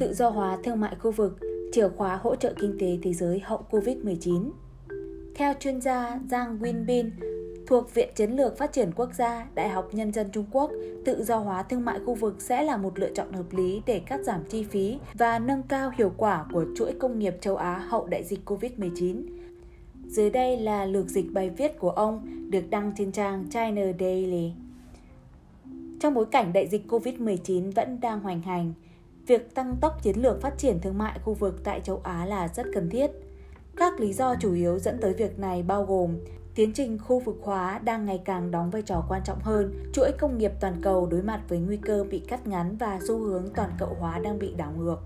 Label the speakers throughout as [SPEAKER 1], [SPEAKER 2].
[SPEAKER 1] tự do hóa thương mại khu vực, chìa khóa hỗ trợ kinh tế thế giới hậu Covid-19. Theo chuyên gia Giang Winbin, thuộc Viện Chiến lược Phát triển Quốc gia, Đại học Nhân dân Trung Quốc, tự do hóa thương mại khu vực sẽ là một lựa chọn hợp lý để cắt giảm chi phí và nâng cao hiệu quả của chuỗi công nghiệp châu Á hậu đại dịch COVID-19. Dưới đây là lược dịch bài viết của ông được đăng trên trang China Daily. Trong bối cảnh đại dịch COVID-19 vẫn đang hoành hành, việc tăng tốc chiến lược phát triển thương mại khu vực tại châu Á là rất cần thiết. Các lý do chủ yếu dẫn tới việc này bao gồm tiến trình khu vực hóa đang ngày càng đóng vai trò quan trọng hơn, chuỗi công nghiệp toàn cầu đối mặt với nguy cơ bị cắt ngắn và xu hướng toàn cầu hóa đang bị đảo ngược.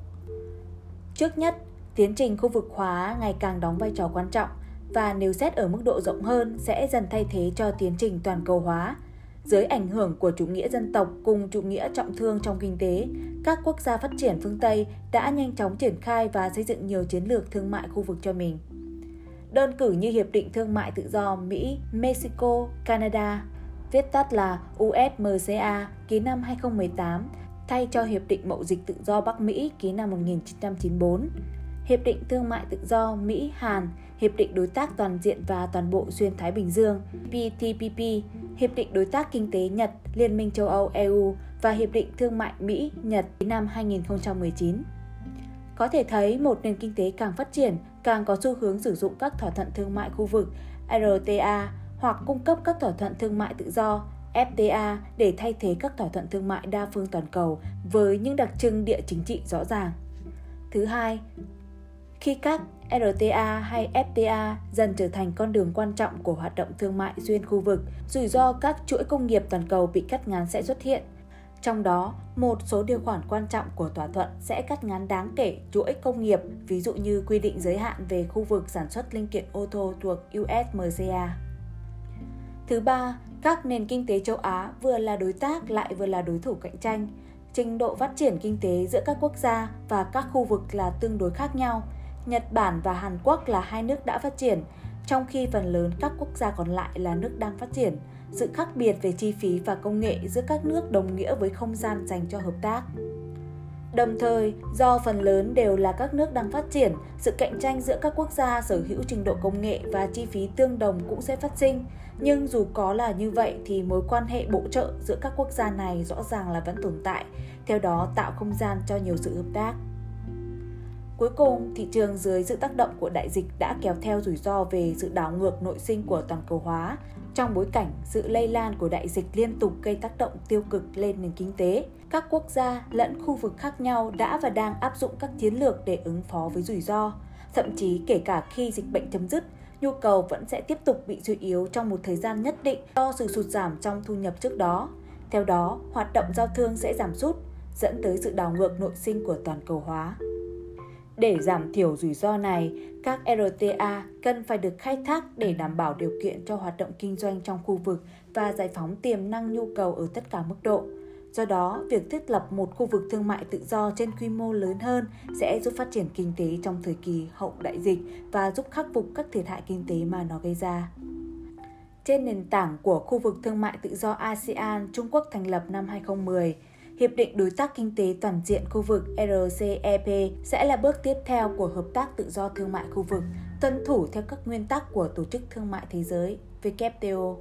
[SPEAKER 1] Trước nhất, tiến trình khu vực hóa ngày càng đóng vai trò quan trọng và nếu xét ở mức độ rộng hơn sẽ dần thay thế cho tiến trình toàn cầu hóa. Dưới ảnh hưởng của chủ nghĩa dân tộc cùng chủ nghĩa trọng thương trong kinh tế, các quốc gia phát triển phương Tây đã nhanh chóng triển khai và xây dựng nhiều chiến lược thương mại khu vực cho mình. Đơn cử như Hiệp định Thương mại Tự do Mỹ, Mexico, Canada, viết tắt là USMCA ký năm 2018 thay cho Hiệp định Mậu dịch Tự do Bắc Mỹ ký năm 1994, Hiệp định Thương mại Tự do Mỹ-Hàn, Hiệp định Đối tác Toàn diện và Toàn bộ Xuyên Thái Bình Dương PTPP, Hiệp định Đối tác Kinh tế Nhật, Liên minh châu Âu EU và Hiệp định Thương mại Mỹ-Nhật năm 2019. Có thể thấy một nền kinh tế càng phát triển, càng có xu hướng sử dụng các thỏa thuận thương mại khu vực RTA hoặc cung cấp các thỏa thuận thương mại tự do FTA để thay thế các thỏa thuận thương mại đa phương toàn cầu với những đặc trưng địa chính trị rõ ràng. Thứ hai, khi các RTA hay FTA dần trở thành con đường quan trọng của hoạt động thương mại xuyên khu vực, rủi ro các chuỗi công nghiệp toàn cầu bị cắt ngắn sẽ xuất hiện trong đó, một số điều khoản quan trọng của thỏa thuận sẽ cắt ngắn đáng kể chuỗi công nghiệp, ví dụ như quy định giới hạn về khu vực sản xuất linh kiện ô tô thuộc USMCA. Thứ ba, các nền kinh tế châu Á vừa là đối tác lại vừa là đối thủ cạnh tranh. Trình độ phát triển kinh tế giữa các quốc gia và các khu vực là tương đối khác nhau. Nhật Bản và Hàn Quốc là hai nước đã phát triển, trong khi phần lớn các quốc gia còn lại là nước đang phát triển – sự khác biệt về chi phí và công nghệ giữa các nước đồng nghĩa với không gian dành cho hợp tác. Đồng thời, do phần lớn đều là các nước đang phát triển, sự cạnh tranh giữa các quốc gia sở hữu trình độ công nghệ và chi phí tương đồng cũng sẽ phát sinh. Nhưng dù có là như vậy thì mối quan hệ bổ trợ giữa các quốc gia này rõ ràng là vẫn tồn tại, theo đó tạo không gian cho nhiều sự hợp tác. Cuối cùng, thị trường dưới sự tác động của đại dịch đã kéo theo rủi ro về sự đảo ngược nội sinh của toàn cầu hóa, trong bối cảnh sự lây lan của đại dịch liên tục gây tác động tiêu cực lên nền kinh tế, các quốc gia lẫn khu vực khác nhau đã và đang áp dụng các chiến lược để ứng phó với rủi ro. Thậm chí kể cả khi dịch bệnh chấm dứt, nhu cầu vẫn sẽ tiếp tục bị suy yếu trong một thời gian nhất định do sự sụt giảm trong thu nhập trước đó. Theo đó, hoạt động giao thương sẽ giảm sút, dẫn tới sự đảo ngược nội sinh của toàn cầu hóa. Để giảm thiểu rủi ro này, các RTA cần phải được khai thác để đảm bảo điều kiện cho hoạt động kinh doanh trong khu vực và giải phóng tiềm năng nhu cầu ở tất cả mức độ. Do đó, việc thiết lập một khu vực thương mại tự do trên quy mô lớn hơn sẽ giúp phát triển kinh tế trong thời kỳ hậu đại dịch và giúp khắc phục các thiệt hại kinh tế mà nó gây ra. Trên nền tảng của khu vực thương mại tự do ASEAN, Trung Quốc thành lập năm 2010, Hiệp định Đối tác Kinh tế Toàn diện khu vực RCEP sẽ là bước tiếp theo của hợp tác tự do thương mại khu vực, tuân thủ theo các nguyên tắc của Tổ chức Thương mại Thế giới WTO.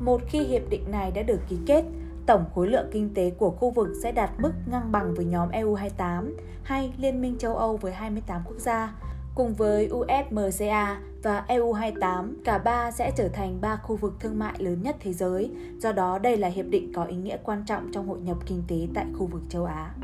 [SPEAKER 1] Một khi hiệp định này đã được ký kết, tổng khối lượng kinh tế của khu vực sẽ đạt mức ngang bằng với nhóm EU28 hay Liên minh châu Âu với 28 quốc gia, Cùng với USMCA và EU28, cả ba sẽ trở thành ba khu vực thương mại lớn nhất thế giới, do đó đây là hiệp định có ý nghĩa quan trọng trong hội nhập kinh tế tại khu vực châu Á.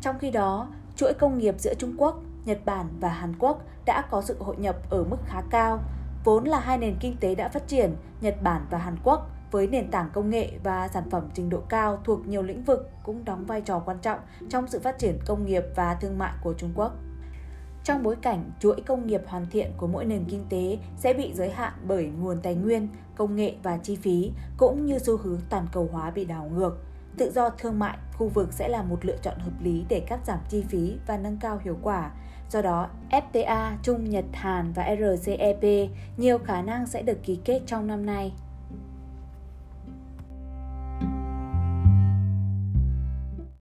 [SPEAKER 1] Trong khi đó, chuỗi công nghiệp giữa Trung Quốc, Nhật Bản và Hàn Quốc đã có sự hội nhập ở mức khá cao, vốn là hai nền kinh tế đã phát triển, Nhật Bản và Hàn Quốc với nền tảng công nghệ và sản phẩm trình độ cao thuộc nhiều lĩnh vực cũng đóng vai trò quan trọng trong sự phát triển công nghiệp và thương mại của Trung Quốc. Trong bối cảnh chuỗi công nghiệp hoàn thiện của mỗi nền kinh tế sẽ bị giới hạn bởi nguồn tài nguyên, công nghệ và chi phí, cũng như xu hướng toàn cầu hóa bị đảo ngược, tự do thương mại khu vực sẽ là một lựa chọn hợp lý để cắt giảm chi phí và nâng cao hiệu quả. Do đó, FTA Trung Nhật Hàn và RCEP nhiều khả năng sẽ được ký kết trong năm nay.